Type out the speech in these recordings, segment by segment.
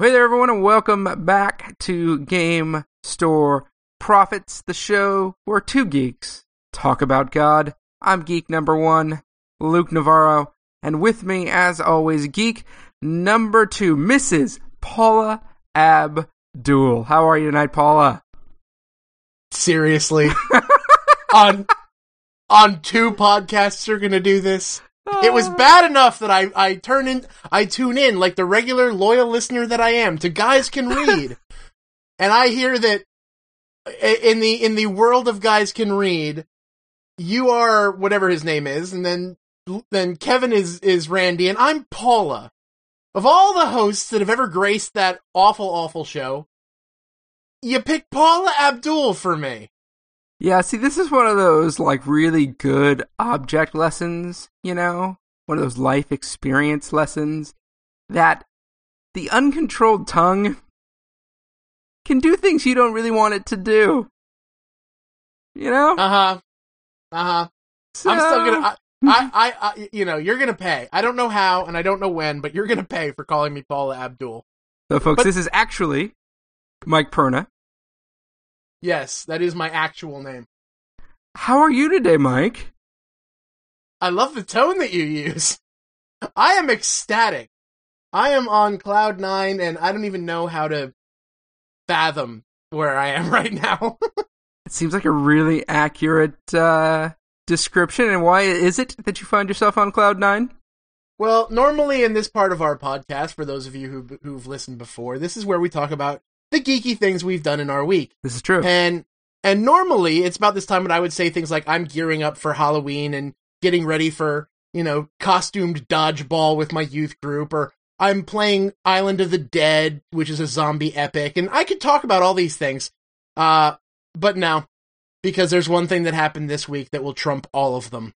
Hey there, everyone, and welcome back to Game Store Prophets, the show where two geeks talk about God. I'm geek number one, Luke Navarro, and with me, as always, geek number two, Mrs. Paula Abdul. How are you tonight, Paula? Seriously, on on two podcasts you're gonna do this. It was ah. bad enough that I, I turn in, I tune in like the regular loyal listener that I am to Guys Can Read. and I hear that in the, in the world of Guys Can Read, you are whatever his name is, and then, then Kevin is, is Randy, and I'm Paula. Of all the hosts that have ever graced that awful, awful show, you pick Paula Abdul for me. Yeah, see, this is one of those like really good object lessons, you know, one of those life experience lessons that the uncontrolled tongue can do things you don't really want it to do. You know? Uh huh. Uh huh. So, I'm still gonna. I, I, I, I, you know, you're gonna pay. I don't know how, and I don't know when, but you're gonna pay for calling me Paula Abdul. so, folks, but- this is actually Mike Perna. Yes, that is my actual name. How are you today, Mike? I love the tone that you use. I am ecstatic. I am on cloud nine, and I don't even know how to fathom where I am right now. It seems like a really accurate uh, description. And why is it that you find yourself on Cloud Nine? well, normally in this part of our podcast, for those of you who who've listened before, this is where we talk about the geeky things we've done in our week. This is true. And and normally it's about this time when I would say things like I'm gearing up for Halloween and getting ready for, you know, costumed dodgeball with my youth group or I'm playing Island of the Dead, which is a zombie epic, and I could talk about all these things. Uh but now, because there's one thing that happened this week that will trump all of them.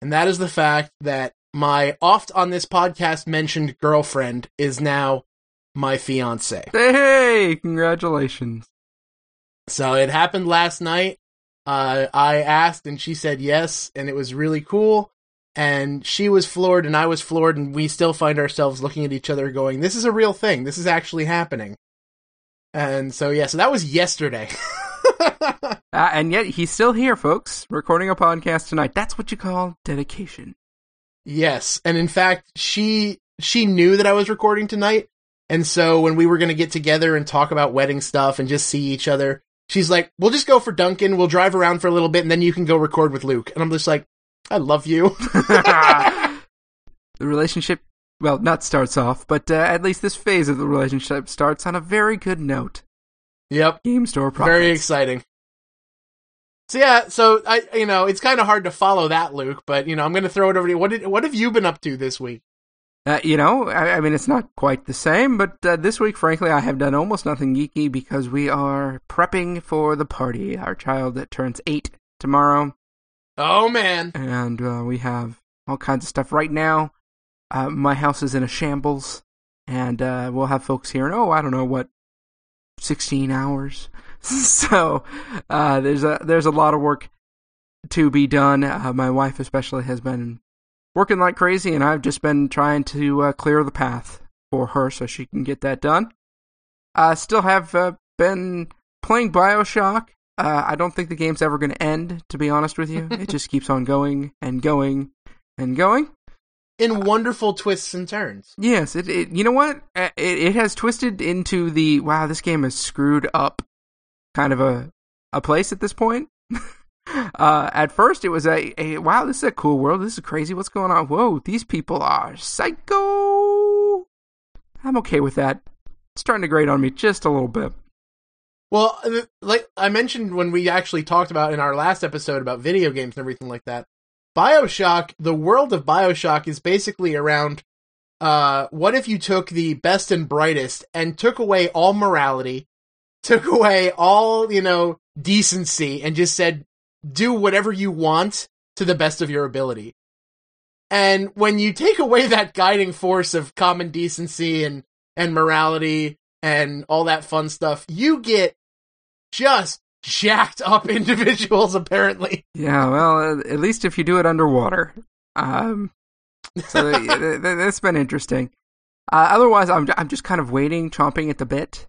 And that is the fact that my oft on this podcast mentioned girlfriend is now my fiance. Hey, congratulations. So it happened last night. Uh, I asked and she said yes, and it was really cool. And she was floored and I was floored, and we still find ourselves looking at each other going, This is a real thing. This is actually happening. And so, yeah, so that was yesterday. Uh, and yet he's still here, folks, recording a podcast tonight. That's what you call dedication. yes. And in fact, she she knew that I was recording tonight. And so when we were going to get together and talk about wedding stuff and just see each other, she's like, We'll just go for Duncan. We'll drive around for a little bit and then you can go record with Luke. And I'm just like, I love you. the relationship, well, not starts off, but uh, at least this phase of the relationship starts on a very good note. yep. Game store prophets. Very exciting. So yeah, so I you know it's kind of hard to follow that, Luke. But you know I'm going to throw it over to you. What did what have you been up to this week? Uh, you know, I, I mean, it's not quite the same, but uh, this week, frankly, I have done almost nothing geeky because we are prepping for the party. Our child that turns eight tomorrow, Oh man, and uh, we have all kinds of stuff right now. Uh, my house is in a shambles, and uh, we'll have folks here in oh, I don't know what, sixteen hours. so uh, there's a there's a lot of work to be done. Uh, my wife especially has been working like crazy, and I've just been trying to uh, clear the path for her so she can get that done. I still have uh, been playing Bioshock. Uh, I don't think the game's ever going to end, to be honest with you. it just keeps on going and going and going. in wonderful twists and turns. Yes, it, it you know what? Uh, It, it has twisted into the wow, this game is screwed up kind of a a place at this point. uh, at first, it was a, a wow, this is a cool world. This is crazy. What's going on? Whoa, these people are psycho. I'm okay with that. It's starting to grate on me just a little bit. Well, uh, like I mentioned when we actually talked about in our last episode about video games and everything like that, Bioshock, the world of Bioshock is basically around uh, what if you took the best and brightest and took away all morality, took away all, you know, decency, and just said, do whatever you want to the best of your ability. And when you take away that guiding force of common decency and, and morality and all that fun stuff, you get just jacked up individuals, apparently. Yeah, well, at least if you do it underwater. Um, so th- th- that's been interesting. Uh, otherwise, I'm I'm just kind of waiting, chomping at the bit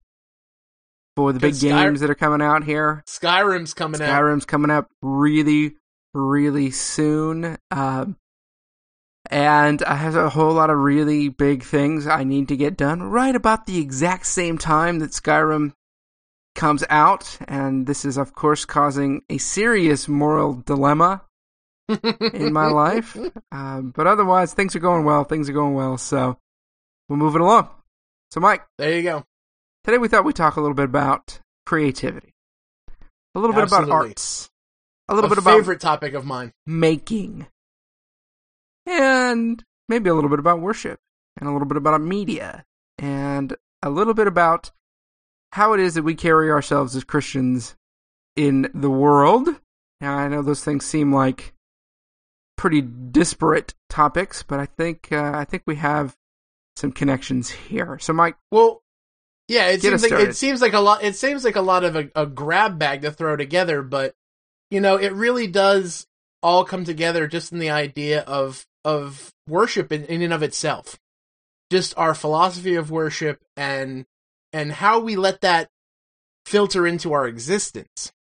for the big Sky- games that are coming out here. Skyrim's coming out. Skyrim's coming up really, really soon. Um, and I have a whole lot of really big things I need to get done right about the exact same time that Skyrim comes out. And this is, of course, causing a serious moral dilemma in my life. Um, but otherwise, things are going well. Things are going well. So we're moving along. So, Mike, There you go. Today we thought we'd talk a little bit about creativity, a little bit about arts, a little a bit about favorite topic of mine. making, and maybe a little bit about worship, and a little bit about media, and a little bit about how it is that we carry ourselves as Christians in the world. Now, I know those things seem like pretty disparate topics, but I think uh, I think we have some connections here. So, Mike, Well, yeah, it Get seems like it seems like a lot. It seems like a lot of a, a grab bag to throw together, but you know, it really does all come together just in the idea of of worship in, in and of itself. Just our philosophy of worship and and how we let that filter into our existence.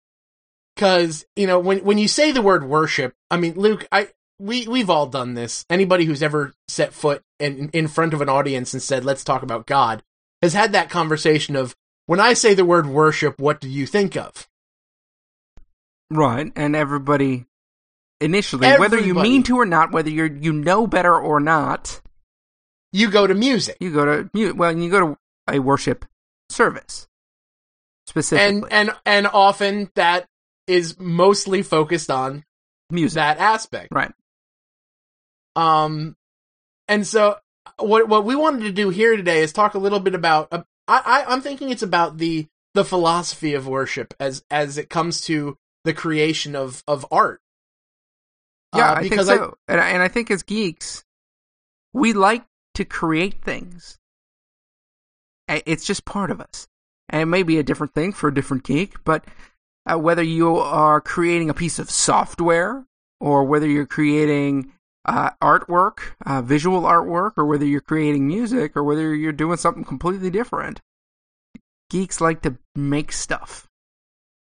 Cause, you know, when when you say the word worship, I mean, Luke, I we we've all done this. Anybody who's ever set foot in in front of an audience and said, "Let's talk about God," has had that conversation of, "When I say the word worship, what do you think of?" Right, and everybody initially, whether you mean to or not, whether you you know better or not, You go to music, you go to mu- well, you go to a worship service specifically. and and and often that is mostly focused on music, that aspect. right? Um, and so what what we wanted to do here today is talk a little bit about. Uh, I, I I'm thinking it's about the the philosophy of worship as as it comes to the creation of of art. Yeah, Uh, I think because so, and I, and I think as geeks, we like to create things. It's just part of us, and it may be a different thing for a different geek, but uh, whether you are creating a piece of software or whether you're creating uh, artwork, uh, visual artwork, or whether you're creating music, or whether you're doing something completely different, geeks like to make stuff.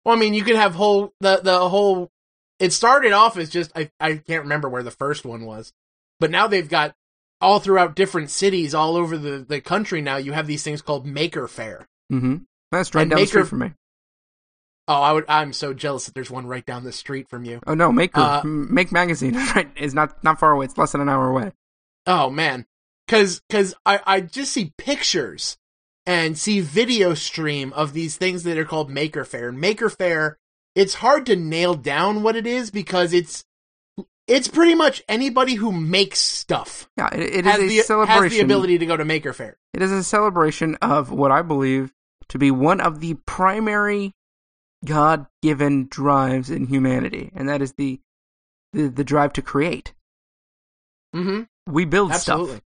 Well, I mean, you could have whole the the whole. It started off as just I I can't remember where the first one was, but now they've got all throughout different cities all over the the country. Now you have these things called Maker Faire. Mm-hmm. That's right And down the Maker- street from me. Oh, I would I'm so jealous that there's one right down the street from you. Oh no, Maker, Uh, Make Magazine, right? Is not not far away. It's less than an hour away. Oh man, because because I I just see pictures and see video stream of these things that are called Maker Faire. And Maker Faire, it's hard to nail down what it is because it's it's pretty much anybody who makes stuff Yeah, it, it has is a the celebration. has the ability to go to Maker Faire. It is a celebration of what I believe to be one of the primary God-given drives in humanity, and that is the the, the drive to create. Mm-hmm. We build Absolutely. stuff.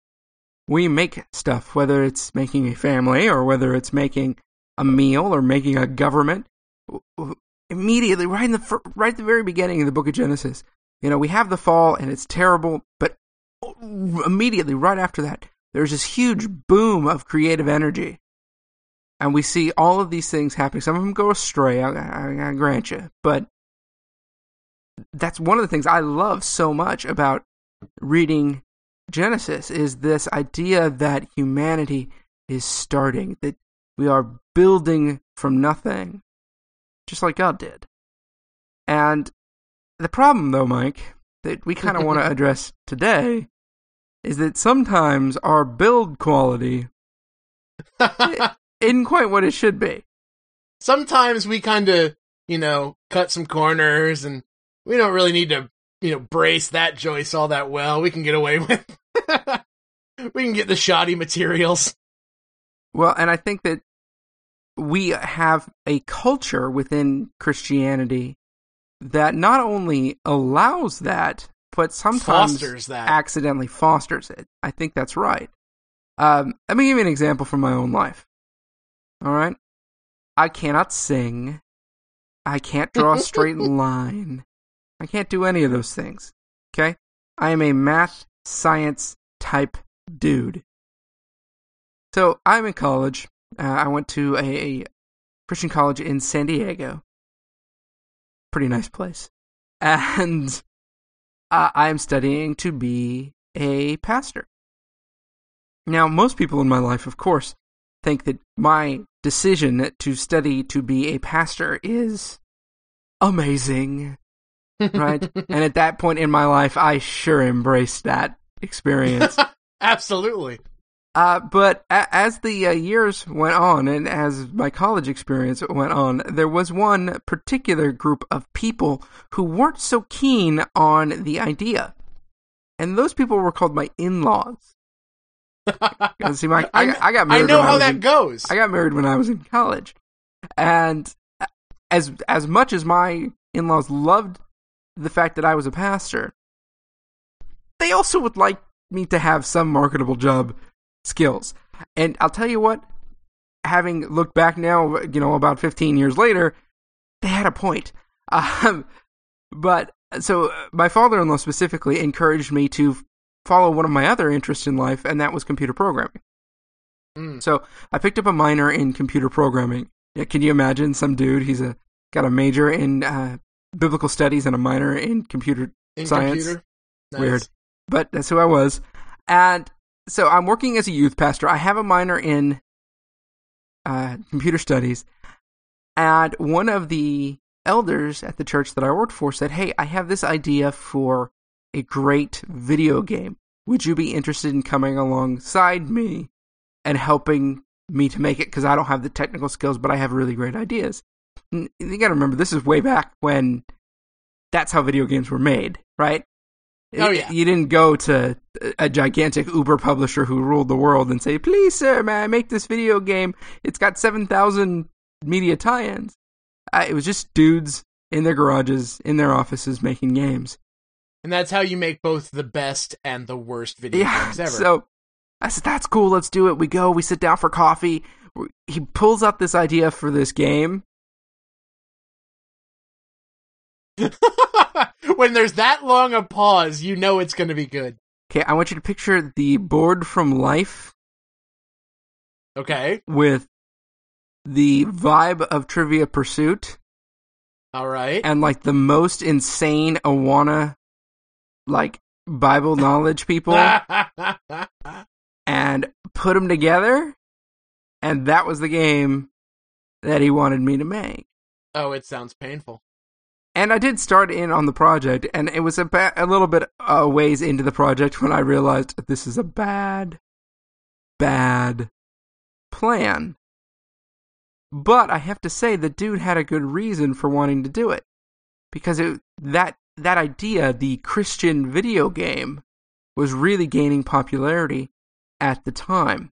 We make stuff, whether it's making a family or whether it's making a meal or making a government. Immediately, right in the right at the very beginning of the Book of Genesis, you know, we have the fall and it's terrible, but immediately, right after that, there's this huge boom of creative energy, and we see all of these things happening. Some of them go astray, I, I, I grant you, but that's one of the things I love so much about reading Genesis is this idea that humanity is starting, that we are building from nothing, just like God did. And the problem, though, Mike, that we kind of want to address today is that sometimes our build quality isn't quite what it should be. Sometimes we kind of you know cut some corners and we don't really need to you know brace that joist all that well. We can get away with. we can get the shoddy materials. Well, and I think that we have a culture within Christianity that not only allows that, but sometimes Fosters that. accidentally fosters it. I think that's right. Um, let me give you an example from my own life. All right. I cannot sing. I can't draw a straight line. I can't do any of those things. Okay? I am a math science type dude. So I'm in college. Uh, I went to a, a Christian college in San Diego. Pretty nice place. And uh, I am studying to be a pastor. Now, most people in my life, of course, think that my decision to study to be a pastor is amazing, right? and at that point in my life, I sure embraced that experience. Absolutely. Uh, but a- as the uh, years went on and as my college experience went on, there was one particular group of people who weren't so keen on the idea. And those people were called my in-laws. See, my, I, got- I got I know how was that in- goes. I got married when I was in college, and as as much as my in laws loved the fact that I was a pastor, they also would like me to have some marketable job skills. And I'll tell you what, having looked back now, you know, about fifteen years later, they had a point. Um, but so my father-in-law specifically encouraged me to follow one of my other interests in life, and that was computer programming. Mm. So I picked up a minor in computer programming. Yeah, can you imagine some dude? He's a got a major in uh, biblical studies and a minor in computer In science. computer. Nice. Weird, but that's who I was. And so I'm working as a youth pastor. I have a minor in uh, computer studies, and one of the elders at the church that I worked for said, "Hey, I have this idea for a great video game. Would you be interested in coming alongside me and helping me to make it? Because I don't have the technical skills, but I have really great ideas." And you got to remember, this is way back when that's how video games were made, right? Oh, yeah. You didn't go to a gigantic Uber publisher who ruled the world and say, "Please, sir, may I make this video game? It's got seven thousand media tie-ins." Uh, it was just dudes in their garages, in their offices, making games. And that's how you make both the best and the worst video Yeah. games ever. So I said, "That's cool. Let's do it." We go. We sit down for coffee. He pulls out this idea for this game. when there's that long a pause, you know it's going to be good. Okay, I want you to picture the board from life Okay. with the vibe of Trivia Pursuit All right. and like the most insane Awana like Bible knowledge people and put them together and that was the game that he wanted me to make. oh, it sounds painful. And I did start in on the project, and it was a, ba- a little bit a ways into the project when I realized this is a bad, bad plan. But I have to say, the dude had a good reason for wanting to do it, because it, that that idea, the Christian video game, was really gaining popularity at the time.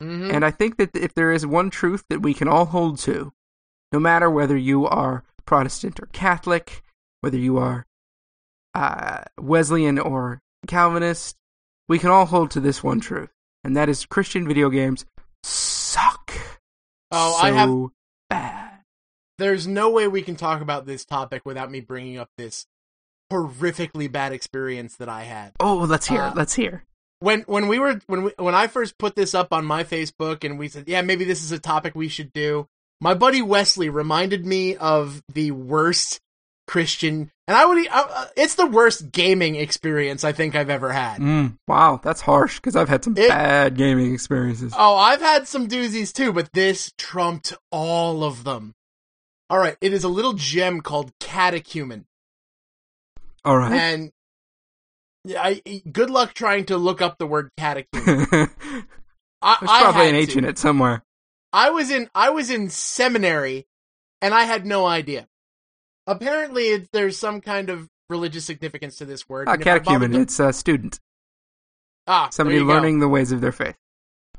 hmm And I think that if there is one truth that we can all hold to, no matter whether you are Protestant or Catholic, whether you are uh, Wesleyan or Calvinist, we can all hold to this one truth, and that is Christian video games suck. Oh, so I have- bad. There's no way we can talk about this topic without me bringing up this horrifically bad experience that I had. Oh, let's hear. Uh. Let's hear. when when we were when we, when I first put this up on my Facebook and we said, yeah, maybe this is a topic we should do. My buddy Wesley reminded me of the worst Christian, and I would uh, it's the worst gaming experience I think I've ever had. Mm, wow, that's harsh because I've had some It- bad gaming experiences. Oh, I've had some doozies too, but this trumped all of them. All right, it is a little gem called Catechumen, All right. and yeah, I, good luck trying to look up the word catechumen. There's I, I probably had an H to. in it somewhere. I was in I was in seminary and I had no idea. Apparently, it, there's some kind of religious significance to this word. I bothered catechumen, to- it's a student. ah, Somebody you go. learning the ways of their faith.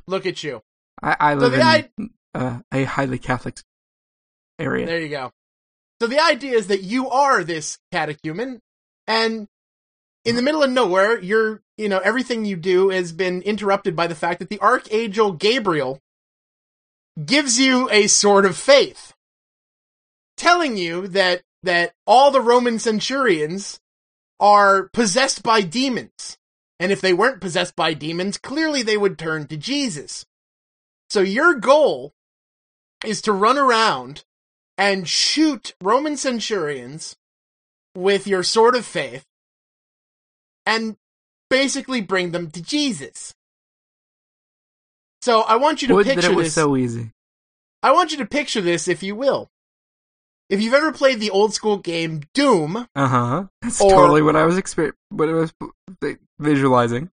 Look at you. I, I live the in I- uh, a highly Catholic area. There you go. So the idea is that you are this catechumen, and in the middle of nowhere, you're you know everything you do has been interrupted by the fact that the archangel Gabriel gives you a sword of faith, telling you that that all the Roman centurions are possessed by demons, and if they weren't possessed by demons, clearly they would turn to Jesus. So your goal is to run around and shoot Roman centurions with your sword of faith and basically bring them to Jesus. So I want you to Would picture that it was this. so easy. I want you to picture this, if you will. If you've ever played the old school game Doom, Uh huh. That's Or- totally what I was exper- what I was visualizing.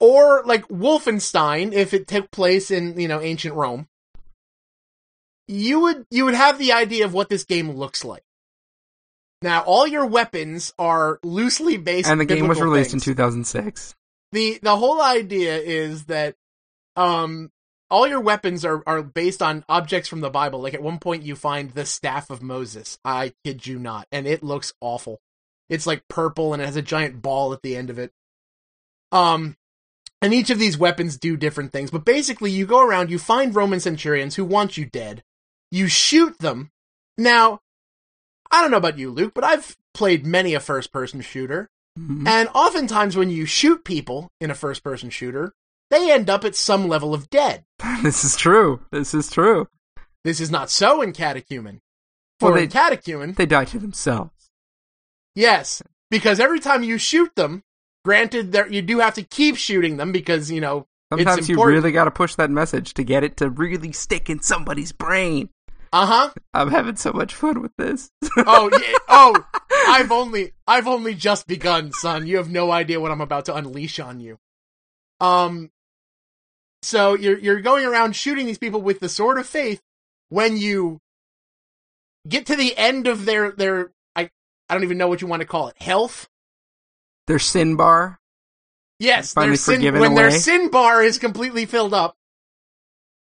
or like Wolfenstein, if it took place in you know ancient Rome, you would you would have the idea of what this game looks like. Now, all your weapons are loosely based, And the game was released things. in 2006. the the whole idea is that um all your weapons are are based on objects from the Bible. Like at one point you find the staff of Moses. I kid you not, and it looks awful. It's like purple and it has a giant ball at the end of it. Um and each of these weapons do different things, but basically you go around, you find Roman centurions who want you dead. You shoot them. Now, I don't know about you, Luke, but I've played many a first person shooter. Mhm. And oftentimes, when you shoot people in a first person shooter, they end up at some level of dead. this is true. This is true. This is not so in Catechumen. For Well, they- in Catechumen, They die to themselves. yes, because every time you shoot them, granted that you do have to keep shooting them because, you know, Sometimes you really got to push that message to get it to really stick in somebody's brain. Uh huh. I'm having so much fun with this. Oh, yeah, oh, I've only, I've only just begun, son. You have no idea what I'm about to unleash on you. Um, so you're, you're going around shooting these people with the sword of faith when you get to the end of their, their, I, I don't even know what you want to call it, health? Their sin bar. Yes, their sin, when their sin bar is completely filled up,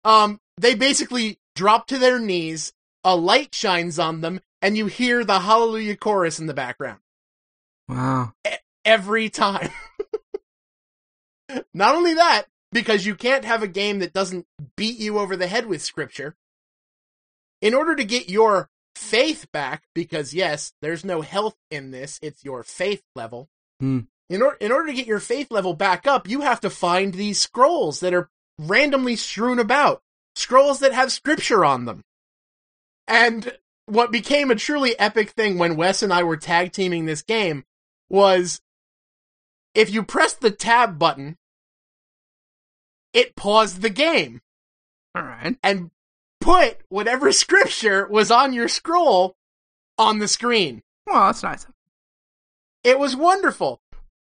um, they basically drop to their knees, a light shines on them, and you hear the hallelujah chorus in the background. Wow. every time. Not only that, because you can't have a game that doesn't beat you over the head with scripture. In order to get your faith back, because yes, there's no health in this, it's your faith level. Hmm. In, or- in order to get your faith level back up, you have to find these scrolls that are randomly strewn about. Scrolls that have scripture on them. And what became a truly epic thing when Wes and I were tag teaming this game was if you press the tab button, it paused the game All right. and put whatever scripture was on your scroll on the screen. Well, that's nice. It was wonderful,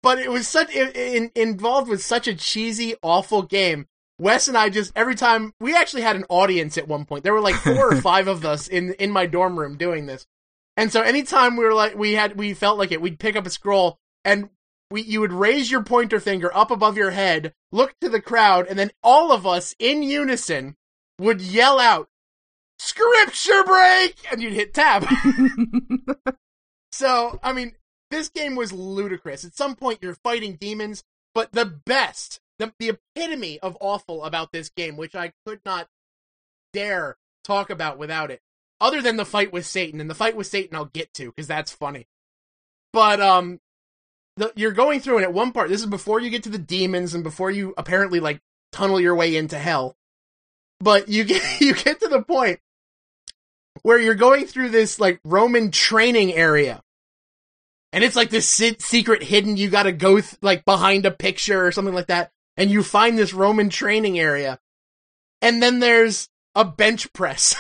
but it was such in, in, involved with such a cheesy, awful game. Wes and I just every time we actually had an audience at one point. There were like four or five of us in in my dorm room doing this, and so anytime we were like we had we felt like it, we'd pick up a scroll and we you would raise your pointer finger up above your head, look to the crowd, and then all of us in unison would yell out, "Scripture break!" and you'd hit tab. So, I mean, this game was ludicrous. At some point, you're fighting demons, but the best, the, the epitome of awful about this game, which I could not dare talk about without it, other than the fight with Satan. And the fight with Satan, I'll get to because that's funny. But um, the, you're going through, and at one part, this is before you get to the demons, and before you apparently like tunnel your way into hell. But you get you get to the point where you're going through this like Roman training area. And it's like this secret hidden, you gotta go th- like behind a picture or something like that. And you find this Roman training area. And then there's a bench press.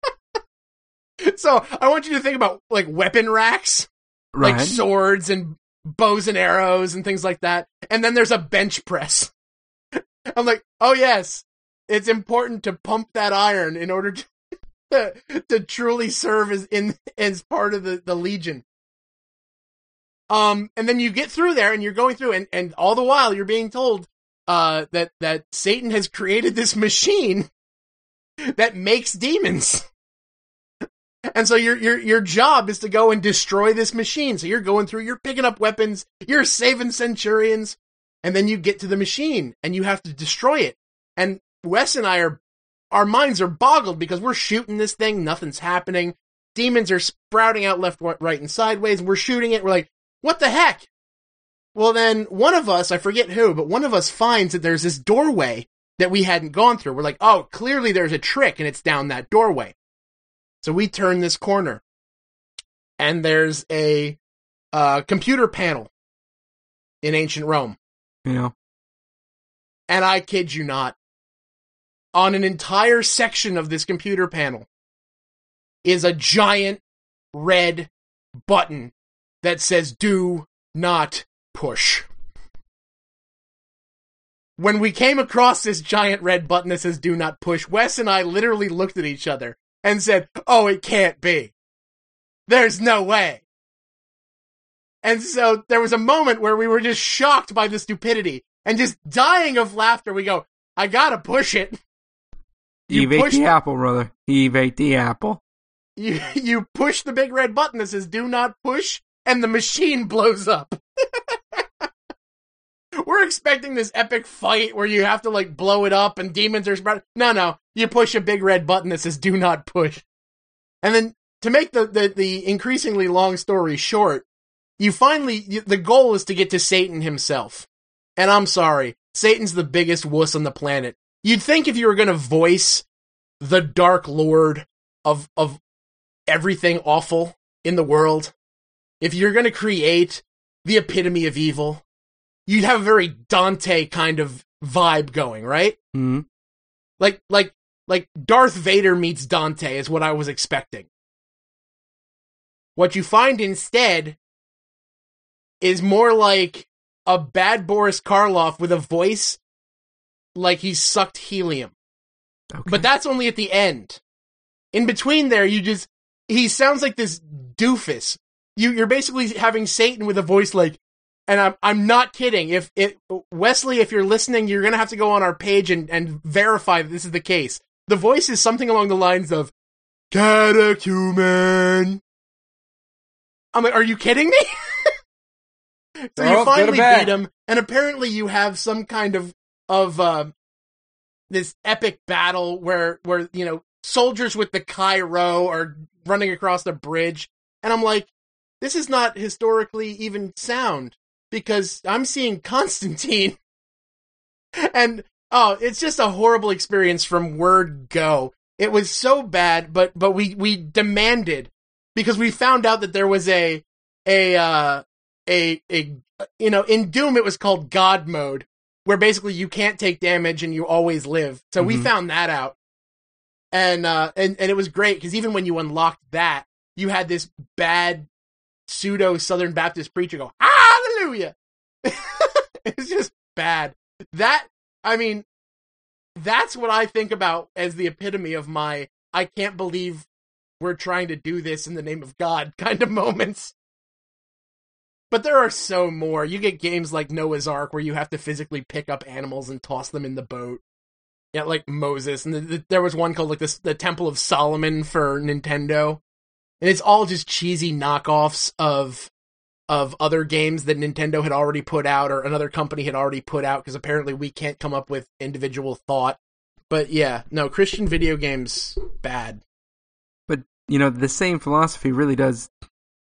so I want you to think about like weapon racks, right. like swords and bows and arrows and things like that. And then there's a bench press. I'm like, oh yes, it's important to pump that iron in order to to, to truly serve as in as part of the, the legion. Um, and then you get through there and you're going through and, and all the while you're being told uh that that Satan has created this machine that makes demons. And so your your your job is to go and destroy this machine. So you're going through, you're picking up weapons, you're saving centurions, and then you get to the machine and you have to destroy it. And Wes and I are our minds are boggled because we're shooting this thing, nothing's happening. Demons are sprouting out left, right, and sideways, we're shooting it. We're like, what the heck? Well, then one of us, I forget who, but one of us finds that there's this doorway that we hadn't gone through. We're like, oh, clearly there's a trick and it's down that doorway. So we turn this corner and there's a uh, computer panel in ancient Rome. You know, And I kid you not, on an entire section of this computer panel is a giant red button that says do not push. When we came across this giant red button that says do not push, Wes and I literally looked at each other and said, Oh, it can't be. There's no way. And so there was a moment where we were just shocked by the stupidity and just dying of laughter. We go, I gotta push it. You Eve ate push the the- apple, brother. Eve ate the apple. You, you push the big red button that says do not push and the machine blows up. We're expecting this epic fight where you have to like blow it up and demons are spread. No, no. You push a big red button that says do not push. And then to make the, the, the increasingly long story short, you finally, you, the goal is to get to Satan himself. And I'm sorry, Satan's the biggest wuss on the planet. You'd think if you were going to voice the Dark Lord of, of everything awful in the world, if you're going to create the epitome of evil, you'd have a very Dante kind of vibe going, right? hmm Like, like, like Darth Vader meets Dante is what I was expecting. What you find instead is more like a bad Boris Karloff with a voice like he's sucked helium. Okay. But that's only at the end. In between there, you just, he sounds like this doofus. You, you're basically having Satan with a voice like, and I'm, I'm not kidding. If it, Wesley, if you're listening, you're gonna have to go on our page and, and verify that this is the case. The voice is something along the lines of, Catechumen. I'm like, are you kidding me? so Oh, you finally beat him, and apparently you have some kind of, of, uh, this epic battle where where you know soldiers with the Chi-Rho are running across the bridge, and I'm like, this is not historically even sound because I'm seeing Constantine, and oh, it's just a horrible experience from word go. It was so bad, but but we we demanded because we found out that there was a a uh, a a you know in Doom it was called God mode where basically you can't take damage and you always live. So we Mhm. found that out. And uh and, and it was great because even when you unlocked that, you had this bad pseudo Southern Baptist preacher go, Hallelujah. it's just bad. That I mean, that's what I think about as the epitome of my I can't believe we're trying to do this in the name of God kind of moments. But there are so more. You get games like Noah's Ark where you have to physically pick up animals and toss them in the boat. Yeah, like Moses, and the, the, there was one called like this, the Temple of Solomon for Nintendo, and it's all just cheesy knockoffs of of other games that Nintendo had already put out or another company had already put out because apparently we can't come up with individual thought. But yeah, no Christian video games bad. But you know, the same philosophy really does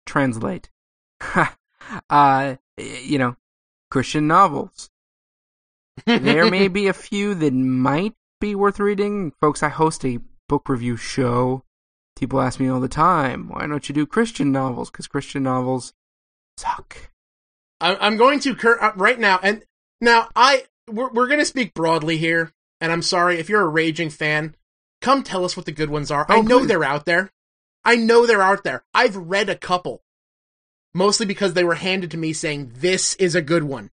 translate. uh, you know, Christian novels. There may be a few that might be worth reading. Folks, I host a book review show. People ask me all the time, why don't you do Christian novels? Because Christian novels suck. I- I'm going to cur- uh, right now, and now I we're, we're going to speak broadly here, and I'm sorry if you're a raging fan. Come tell us what the good ones are. I Oh, know please. they're out there. I know they're out there. I've read a couple, mostly because they were handed to me saying this is a good one.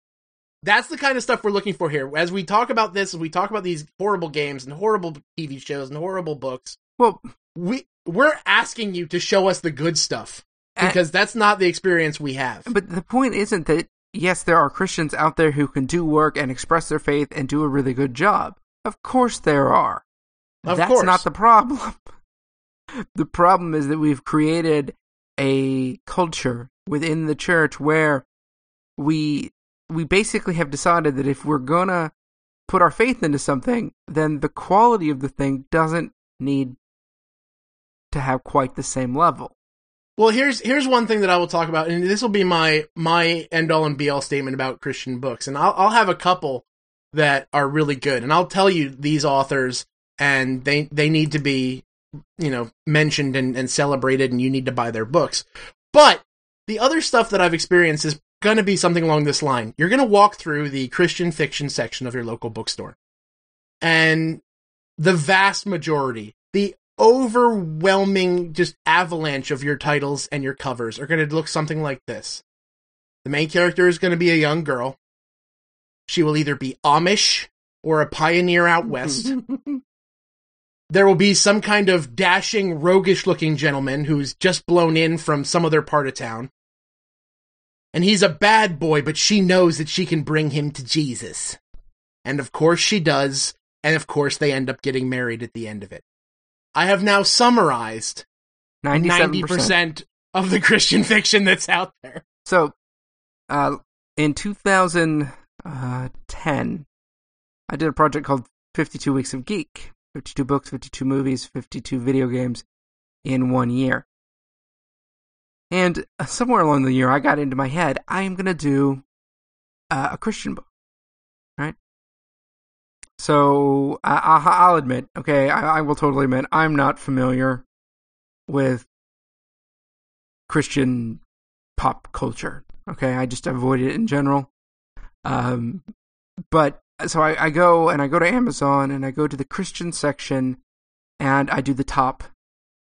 That's the kind of stuff we're looking for here. As we talk about this, as we talk about these horrible games and horrible TV shows and horrible books, Well, we we're asking you to show us the good stuff because that's not the experience we have. But the point isn't that, yes, there are Christians out there who can do work and express their faith and do a really good job. Of course there are. Of That's course. not the problem. the problem is that we've created a culture within the church where we we basically have decided that if we're gonna put our faith into something, then the quality of the thing doesn't need to have quite the same level. Well, here's here's one thing that I will talk about, and this will be my my end all and be all statement about Christian books, and I'll I'll have a couple that are really good. And I'll tell you these authors and they they need to be you know mentioned and, and celebrated and you need to buy their books. But the other stuff that I've experienced is gonna be something along this line. You're gonna walk through the Christian fiction section of your local bookstore. And the vast majority, the overwhelming just avalanche of your titles and your covers are going to look something like this. The main character is going to be a young girl. She will either be Amish or a pioneer out west. there will be some kind of dashing, roguish looking gentleman who's just blown in from some other part of town. And he's a bad boy, but she knows that she can bring him to Jesus. And of course she does, and of course they end up getting married at the end of it. I have now summarized 97%. 90% of the Christian fiction that's out there. So, uh, in 2010, I did a project called 52 Weeks of Geek 52 books, 52 movies, 52 video games in one year. And uh, somewhere along the year, I got into my head, I am going to do uh, a Christian book? So I, will admit, okay, I, I will totally admit, I'm not familiar with Christian pop culture. Okay, I just avoid it in general. Um, but so I, I go and I go to Amazon and I go to the Christian section and I do the top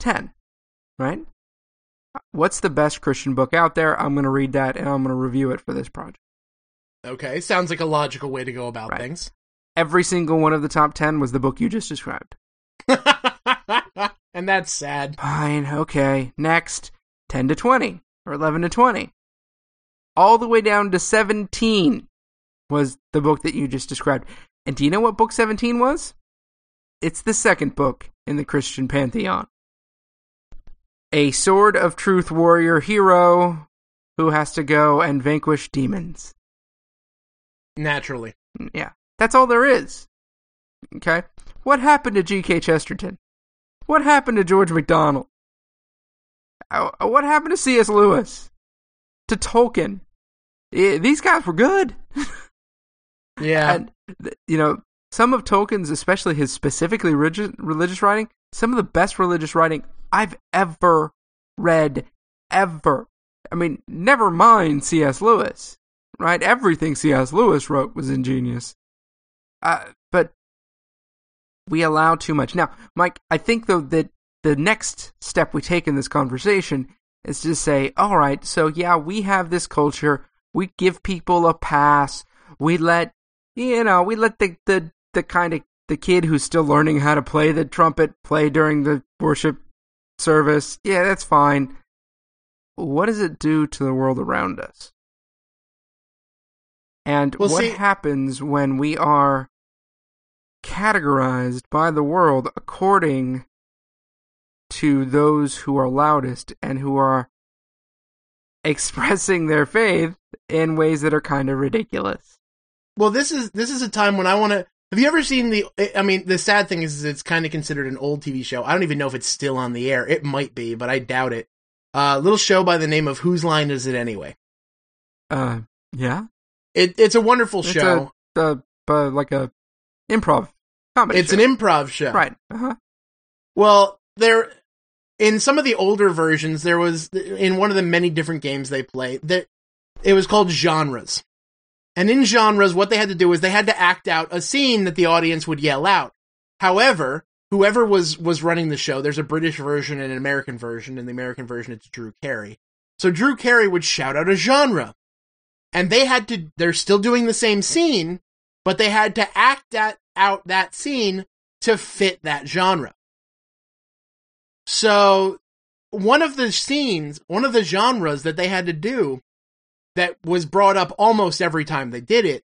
10, right? What's the best Christian book out there? I'm going to read that and I'm going to review it for this project. Okay, sounds like a logical way to go about Right. things. Every single one of the top 10 was the book you just described. and that's sad. Fine, okay. Next, 10 to 20 or 11 to 20. All the way down to 17 was the book that you just described. And do you know what book 17 was? It's the second book in the Christian pantheon. A sword of truth warrior hero who has to go and vanquish demons. Naturally. Mm, yeah, that's all there is. Okay? What happened to G.K. Chesterton? What happened to George MacDonald? Uh, What happened to C.S. Lewis? To Tolkien? These guys were good. Yeah. and, you know, some of Tolkien's, especially his specifically religious writing, some of the best religious writing I've ever read, ever. I mean, never mind C.S. Lewis, right? Everything C.S. Lewis wrote was ingenious. Uh, but we allow too much. Now, Mike, I think though that the next step we take in this conversation is to say, all right, so yeah, we have this culture. We give people a pass. We let, you know, we let the, the, the kind of, the kid who's still learning how to play the trumpet play during the worship service. Yeah, that's fine. What does it do to the world around us? And Well, what see- happens when we are categorized by the world according to those who are loudest and who are expressing their faith in ways that are kind of ridiculous. Well, this is this is a time when I want to. Have you ever seen the? I mean, the sad thing is, is it's kind of considered an old TV show. I don't even know if it's still on the air. It might be, but I doubt it. A uh, little show by the name of Whose Line Is It Anyway? Uh, yeah, It, it's a wonderful It's show. a, uh, uh, like a improv comedy. it's show. an improv show, right. Uh-huh. Well, there in some of the older versions, there was in one of the many different games they play that it was called genres. And in genres, what they had to do is they had to act out a scene that the audience would yell out. However, whoever was was running the show, there's a British version and an American version. In the American version, it's Drew Carey. So Drew Carey would shout out a genre, and they had to. They're still doing the same scene, but they had to act that out that scene to fit that genre. So one of the scenes, one of the genres that they had to do that was brought up almost every time they did it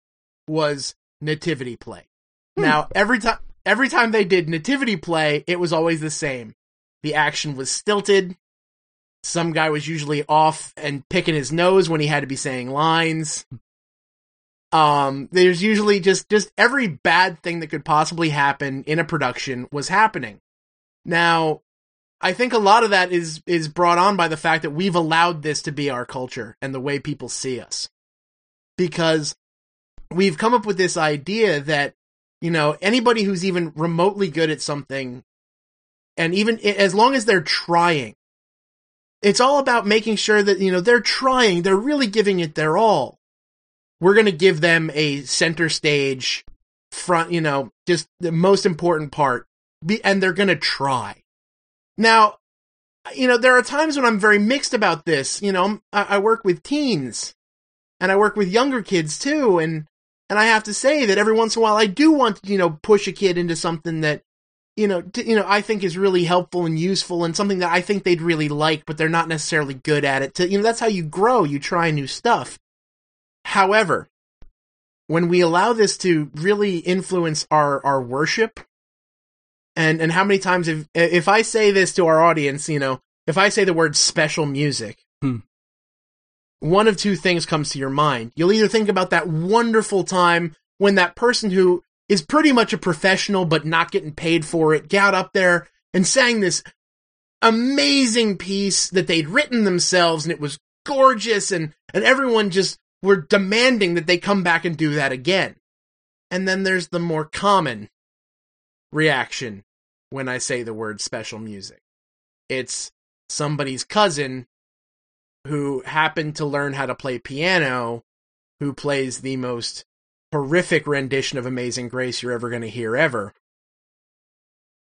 was nativity play. Hmm. Now, every time every time they did nativity play, it was always the same. The action was stilted. Some guy was usually off and picking his nose when he had to be saying lines. Um, there's usually just just every bad thing that could possibly happen in a production was happening. Now, I think a lot of that is is brought on by the fact that we've allowed this to be our culture and the way people see us. Because we've come up with this idea that you know anybody who's even remotely good at something and even as long as they're trying it's all about making sure that you know they're trying they're really giving it their all. We're going to give them a center stage front you know just the most important part be, and they're going to try. Now you know there are times when i'm very mixed about this you know I, I work with teens and i work with younger kids too and and I have to say that every once in a while I do want to, you know, push a kid into something that, you know, t- you know, I think is really helpful and useful and something that I think they'd really like, but they're not necessarily good at it. To, you know, that's how you grow. You try new stuff. However, when we allow this to really influence our, our worship, and, and how many times if, if I say this to our audience, you know, if I say the word special music, Hmm. one of two things comes to your mind. You'll either think about that wonderful time when that person who is pretty much a professional but not getting paid for it got up there and sang this amazing piece that they'd written themselves and it was gorgeous and, and everyone just were demanding that they come back and do that again. And then there's the more common reaction when I say the word special music. It's somebody's cousin who happened to learn how to play piano, who plays the most horrific rendition of Amazing Grace you're ever going to hear ever.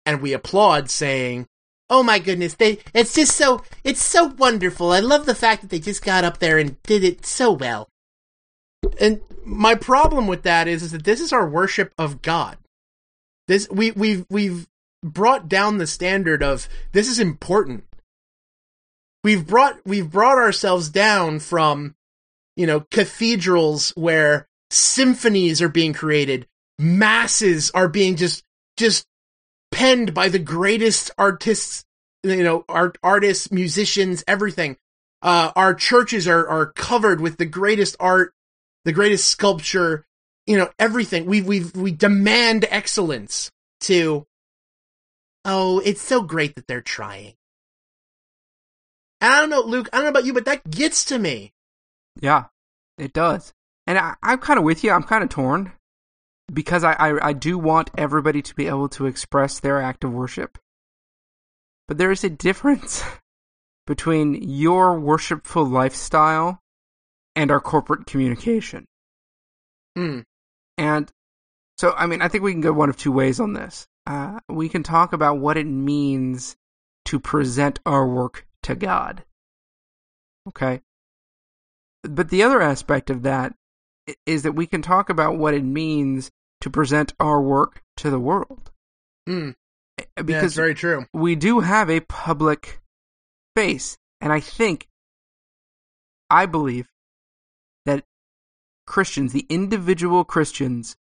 And we applaud saying, "Oh my goodness, they it's just so it's so wonderful. I love the fact that they just got up there and did it so well." And my problem with that is, is that this is our worship of God. This we we've we've brought down the standard of this is important we've brought we've brought ourselves down from you know cathedrals where symphonies are being created masses are being just just penned by the greatest artists you know art artists musicians everything uh our churches are are covered with the greatest art the greatest sculpture you know everything we we we demand excellence to oh it's so great that they're trying and I don't know, Luke, I don't know about you, but that gets to me. Yeah, it does. And I, I'm kind of with you. I'm kind of torn because I, I, I do want everybody to be able to express their act of worship. But there is a difference between your worshipful lifestyle and our corporate communication. Hmm. And so, I mean, I think we can go one of two ways on this. Uh, we can talk about what it means to present our work to God. Okay? But the other aspect of that is that we can talk about what it means to present our work to the world. Yeah, Because that's very true. we do have a public face. And I think, I believe that Christians, the individual Christians,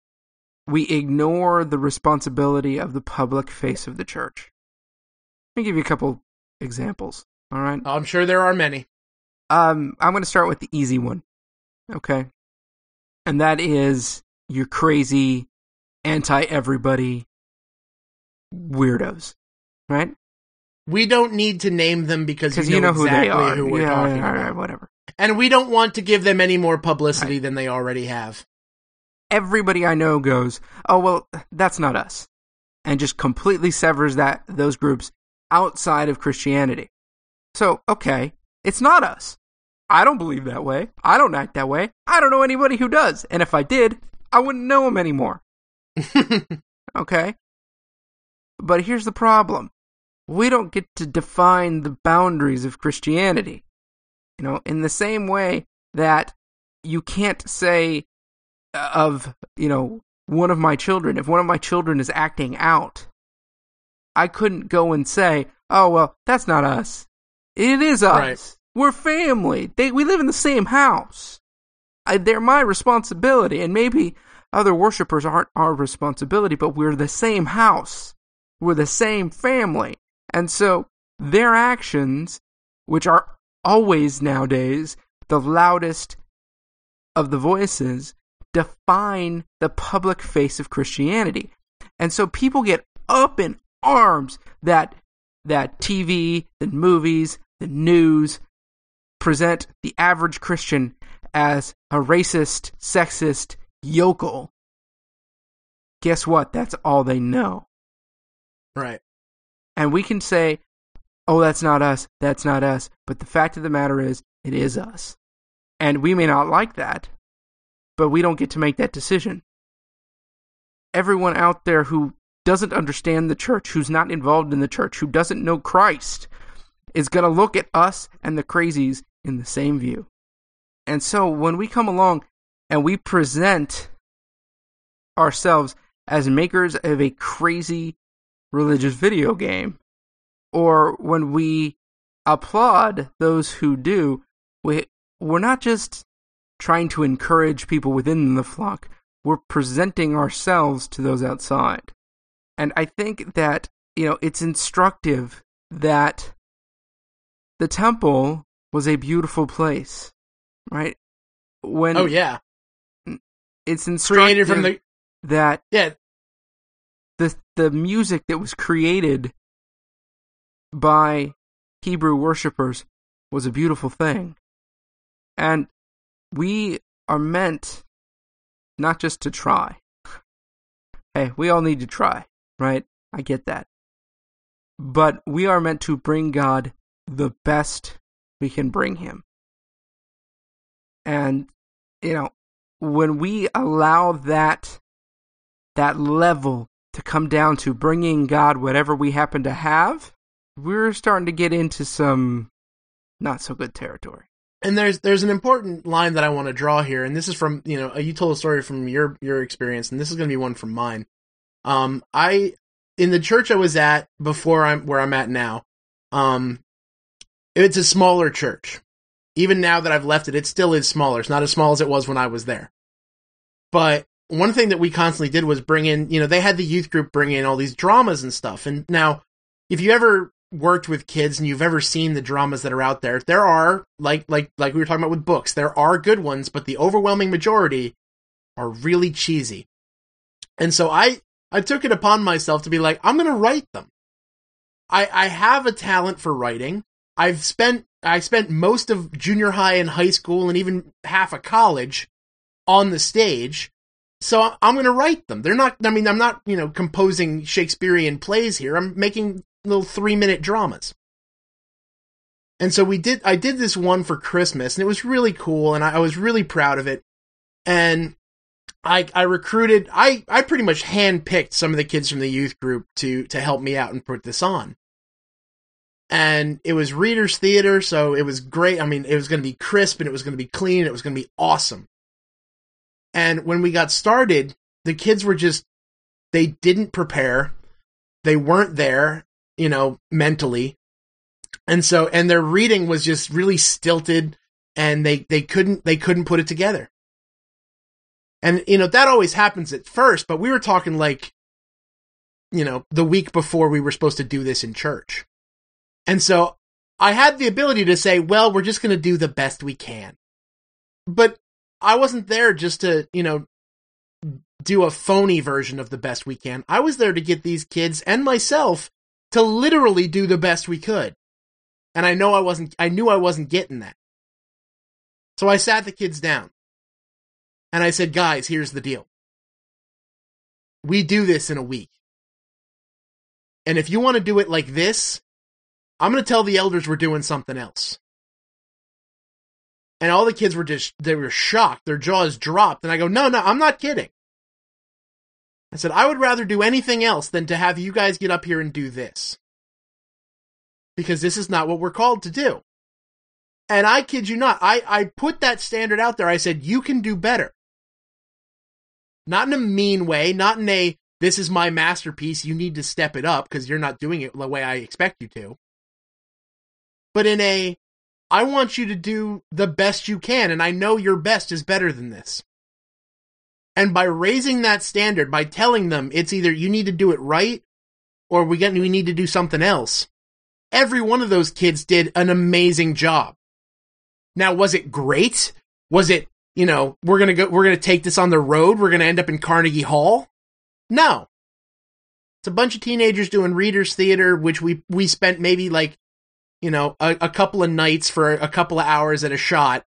we ignore the responsibility of the public face of the church. Let me give you a couple examples. All right. I'm sure there are many. Um, I'm going to start with the easy one. Okay. And that is your crazy, anti everybody weirdos. Right? We don't need to name them because you you know, know who exactly they are. who we're yeah, talking all about. right, whatever. And we don't want to give them any more publicity than they already have. everybody I know goes, "Oh well, that's not us," and just completely severs that those groups outside of Christianity. So, okay, it's not us. I don't believe that way. I don't act that way. I don't know anybody who does. And if I did, I wouldn't know him anymore. Okay? But here's the problem. We don't get to define the boundaries of Christianity. You know, in the same way that you can't say of, you know, one of my children, if one of my children is acting out, I couldn't go and say, oh, well, that's not us. It is us. Right. We're family. They, we live in the same house. I, they're my responsibility, and maybe other worshippers aren't our responsibility, but we're the same house. We're the same family. And so their actions, which are always nowadays the loudest of the voices, define the public face of Christianity. And so people get up in arms that that TV, the movies, the news present the average Christian as a racist, sexist, yokel, guess what? That's all they know. Right. And we can say, oh, that's not us, that's not us. But the fact of the matter is, it is us. And we may not like that, but we don't get to make that decision. Everyone out there who doesn't understand the church, who's not involved in the church, who doesn't know Christ, is going to look at us and the crazies in the same view. And so when we come along and we present ourselves as makers of a crazy religious video game, or when we applaud those who do, we, we're not just trying to encourage people within the flock, we're presenting ourselves to those outside. And I think that, you know, it's instructive that the temple was a beautiful place, right? When Oh yeah. it's instructive Created from the that yeah the the music that was created by Hebrew worshippers was a beautiful thing. And we are meant not just to try. Hey, we all need to try, right? I get that. But we are meant to bring God the best we can bring him. And you know, when we allow that that level to come down to bringing God whatever we happen to have, we're starting to get into some not so good territory. and there's there's an important line that I want to draw here, and this is from you know you told a story from your your experience, and this is going to be one from mine. Um, I in the church I was at before I'm where I'm at now. Um, it's a smaller church. Even now that I've left it, it still is smaller. It's not as small as it was when I was there. But one thing that we constantly did was bring in, you know, they had the youth group bring in all these dramas and stuff. And now, if you ever worked with kids and you've ever seen the dramas that are out there, there are like like like we were talking about with books, there are good ones, but the overwhelming majority are really cheesy. And so I I took it upon myself to be like, I'm going to write them. I I have a talent for writing. I've spent I spent most of junior high and high school and even half of college on the stage. So I'm going to write them. They're not I mean I'm not, you know, composing Shakespearean plays here. I'm making little 3-minute dramas. And so we did I did this one for Christmas and it was really cool and I, I was really proud of it. And I I recruited I I pretty much handpicked some of the kids from the youth group to to help me out and put this on and it was readers theater so it was great. I mean it was going to be crisp and it was going to be clean it was going to be awesome. And when we got started the kids were just they didn't prepare. They weren't there you know mentally. And so and their reading was just really stilted and they they couldn't they couldn't put it together. And you know that always happens at first but we were talking like you know the week before we were supposed to do this in church and so I had the ability to say, well, we're just going to do the best we can. But I wasn't there just to, you know, do a phony version of the best we can. I was there to get these kids and myself to literally do the best we could. And I know I wasn't, I knew I wasn't getting that. So I sat the kids down and I said, guys, here's the deal. We do this in a week. And if you want to do it like this, I'm going to tell the elders we're doing something else. And all the kids were just, they were shocked. Their jaws dropped. And I go, no, no, I'm not kidding. I said, I would rather do anything else than to have you guys get up here and do this. Because this is not what we're called to do. And I kid you not, I, I put that standard out there. I said, you can do better. Not in a mean way, not in a, this is my masterpiece, you need to step it up because you're not doing it the way I expect you to but in a I want you to do the best you can, and I know your best is better than this. And by raising that standard, by telling them it's either you need to do it right or we get we need to do something else. Every one of those kids did an amazing job. Now, was it great? Was it, you know, we're gonna go we're gonna take this on the road, we're gonna end up in Carnegie Hall? No. It's a bunch of teenagers doing readers theater, which we we spent maybe like you know, a, a, couple of nights for a couple of hours at a shot,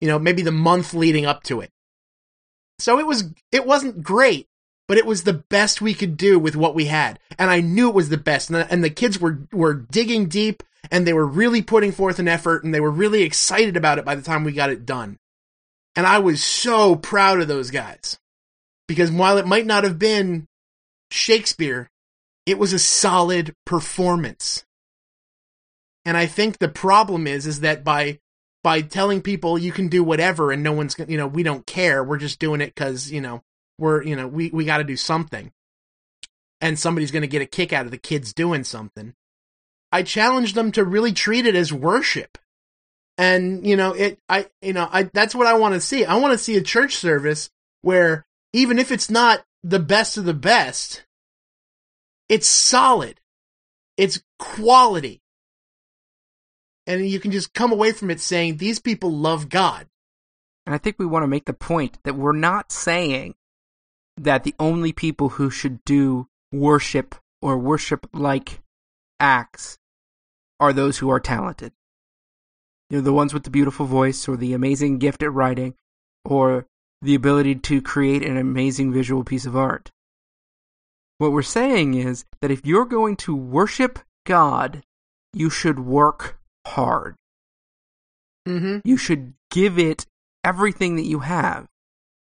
you know, maybe the month leading up to it. So it was it wasn't great, but it was the best we could do with what we had. And I knew it was the best. And the, and the kids were were digging deep and they were really putting forth an effort and they were really excited about it by the time we got it done. And I was so proud of those guys. Because while it might not have been Shakespeare, it was a solid performance. And I think the problem is is that by by telling people you can do whatever and no one's you know we don't care. We're just doing it cuz you know we're you know we we got to do something. And somebody's going to get a kick out of the kids doing something. I challenge them to really treat it as worship. And you know it i you know i that's what i want to see. I want to see a church service where even if it's not the best of the best it's solid. It's quality and you can just come away from it saying these people love god And I think we want to make the point that we're not saying that the only people who should do worship or worship like acts are those who are talented. You know, the ones with the beautiful voice or the amazing gift at writing or the ability to create an amazing visual piece of art. What we're saying is that if you're going to worship God, you should work hard. mm-hmm. You should give it everything that you have.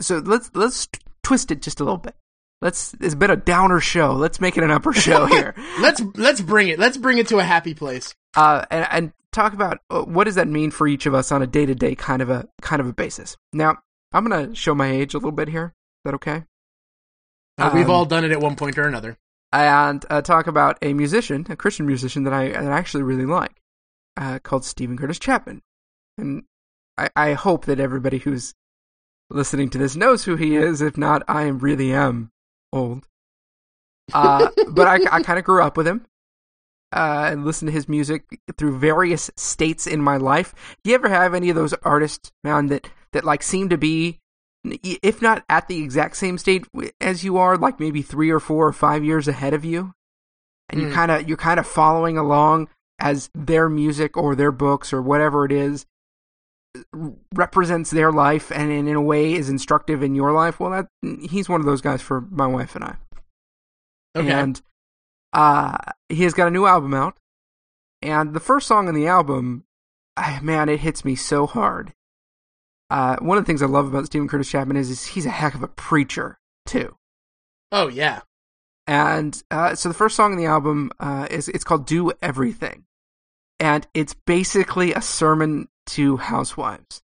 So let's let's twist it just a little bit. Let's it's been a downer show. Let's make it an upper show here. let's let's bring it let's bring it to a happy place uh, and, and talk about uh, what does that mean for each of us on a day to day kind of a kind of a basis. Now, I'm gonna show my age a little bit here. Is that okay? Uh, we've Um, all done it at one point or another and uh, talk about a musician, a Christian musician that I that I actually really like, uh, called Steven Curtis Chapman, and I, I hope that everybody who's listening to this knows who he is. If not, I really am old. Uh, but I, I kind of grew up with him. Uh, and listened to his music through various states in my life. Do you ever have any of those artists, man, that that like seem to be if not at the exact same state as you are, like maybe three or four or five years ahead of you, and you Mm. kind of you're kind of following along as their music or their books or whatever it is represents their life and in, in a way is instructive in your life. Well, that he's one of those guys for my wife and I. okay And uh, he has got a new album out, and the first song on the album, man, it hits me so hard. Uh, one of the things I love about Steven Curtis Chapman is, is he's a heck of a preacher too. oh yeah And uh, so the first song on the album uh, is it's called "Do Everything," and it's basically a sermon to housewives.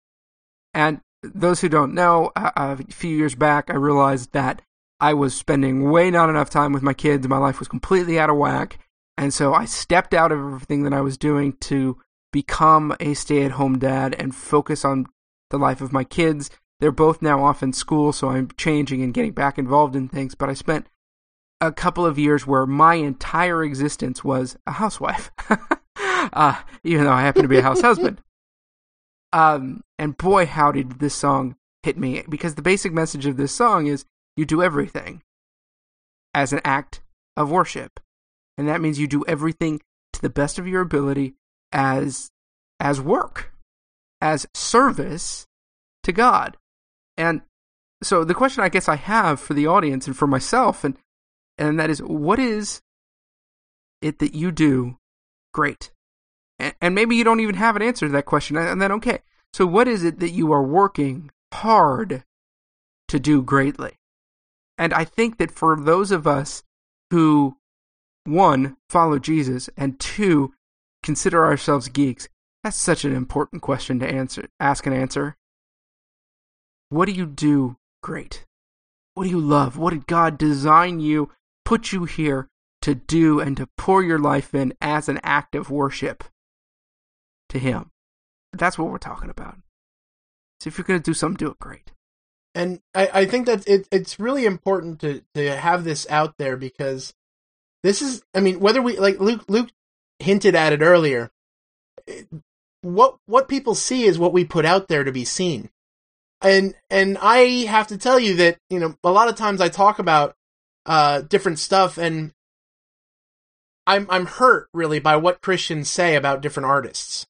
And those who don't know, uh, a few years back, I realized that I was spending way not enough time with my kids. My life was completely out of whack, and so I stepped out of everything that I was doing to become a stay-at-home dad and focus on the life of my kids. They're both now off in school, so I'm changing and getting back involved in things. But I spent a couple of years where my entire existence was a housewife, uh, even though I happen to be a house husband. Um, and boy, how did this song hit me? Because the basic message of this song is you do everything as an act of worship, and that means you do everything to the best of your ability as as work, as service to God. And so the question I guess I have for the audience and for myself and and that is what is it that you do? Great. And, maybe you don't even have an answer to that question and then okay. So what is it that you are working hard to do greatly? And i think that for those of us who one follow jesus and two consider ourselves geeks that's such an important question to answer ask and answer. What do you do great? What do you love? What did god design you put you here to do and to pour your life in as an act of worship to Him. That's what we're talking about. So if you're going to do something, do it great. and I, I think that it, it's really important to, to have this out there because this is I mean whether we like Luke Luke hinted at it earlier what what people see is what we put out there to be seen and and I have to tell you that you know a lot of times I talk about uh different stuff and I'm I'm hurt really by what Christians say about different artists.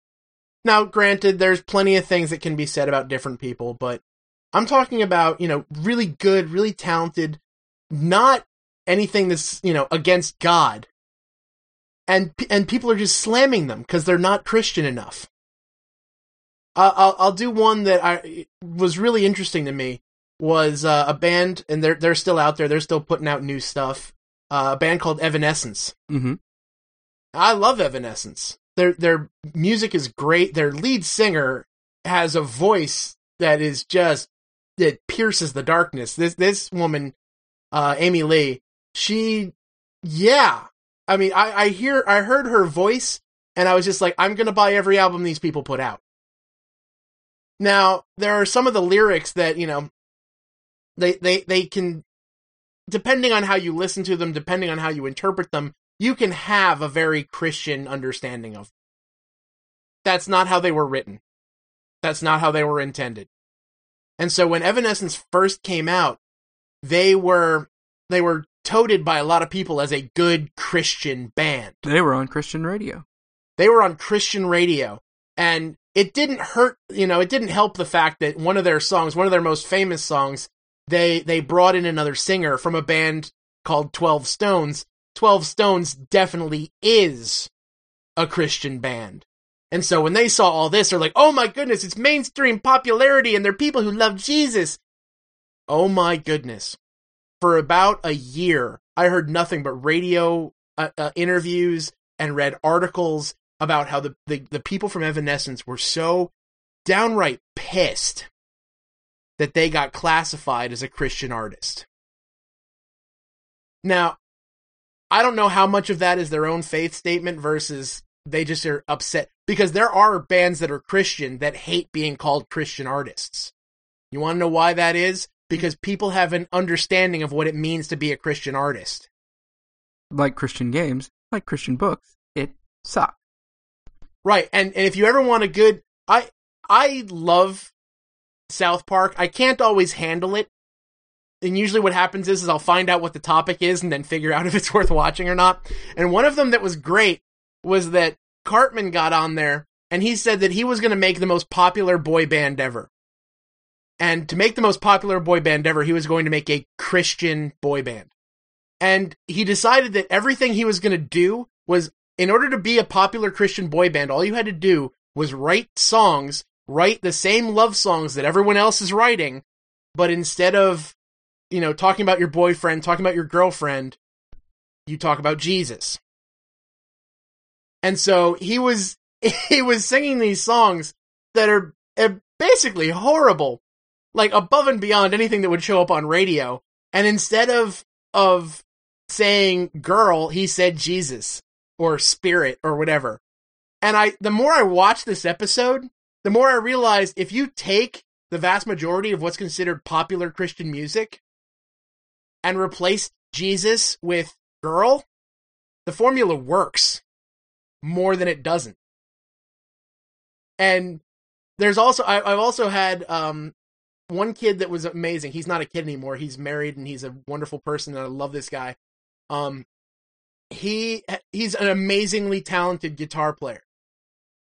Now, granted, there's plenty of things that can be said about different people, but I'm talking about, you know, really good, really talented, not anything that's, you know, against God. And and people are just slamming them because they're not Christian enough. Uh, I'll I'll do one that I was really interesting to me was uh, a band, and they're they're still out there. They're still putting out new stuff. Uh, a band called Evanescence. Mm-hmm. I love Evanescence. Their their music is great. Their lead singer has a voice that is just that pierces the darkness. This this woman, uh, Amy Lee, she, yeah. I mean, I I hear I heard her voice, and I was just like, I'm gonna buy every album these people put out. Now there are some of the lyrics that you know, they they they can, depending on how you listen to them, depending on how you interpret them, you can have a very Christian understanding of. Them. That's not how they were written. That's not how they were intended. And so when Evanescence first came out, they were they were toted by a lot of people as a good Christian band. They were on Christian radio. They were on Christian radio. And it didn't hurt, you know, it didn't help the fact that one of their songs, one of their most famous songs, they they brought in another singer from a band called 12 Stones. 12 Stones definitely is a Christian band. And so when they saw all this, they're like, oh my goodness, it's mainstream popularity and they're people who love Jesus. Oh my goodness. For about a year, I heard nothing but radio uh, uh, interviews and read articles about how the, the, the people from Evanescence were so downright pissed that they got classified as a Christian artist. Now, I don't know how much of that is their own faith statement versus they just are upset because there are bands that are Christian that hate being called Christian artists. You want to know why that is? Because people have an understanding of what it means to be a Christian artist. Like Christian games, like Christian books, it sucks. Right. And and if you ever want a good I I love South Park. I can't always handle it. And usually what happens is, is I'll find out what the topic is and then figure out if it's worth watching or not. And one of them that was great was that Cartman got on there and he said that he was going to make the most popular boy band ever. And to make the most popular boy band ever, he was going to make a Christian boy band. And he decided that everything he was going to do was in order to be a popular Christian boy band, all you had to do was write songs, write the same love songs that everyone else is writing, but instead of, you know, talking about your boyfriend, talking about your girlfriend, you talk about Jesus. And so he was he was singing these songs that are, are basically horrible, like above and beyond anything that would show up on radio. And instead of of saying girl, he said Jesus or spirit or whatever. And I the more I watch this episode, the more I realize if you take the vast majority of what's considered popular Christian music and replace Jesus with girl, the formula works more than it doesn't. And there's also I, have also had um, one kid that was amazing. He's not a kid anymore. He's married and he's a wonderful person. And I love this guy. Um, he he's an amazingly talented guitar player,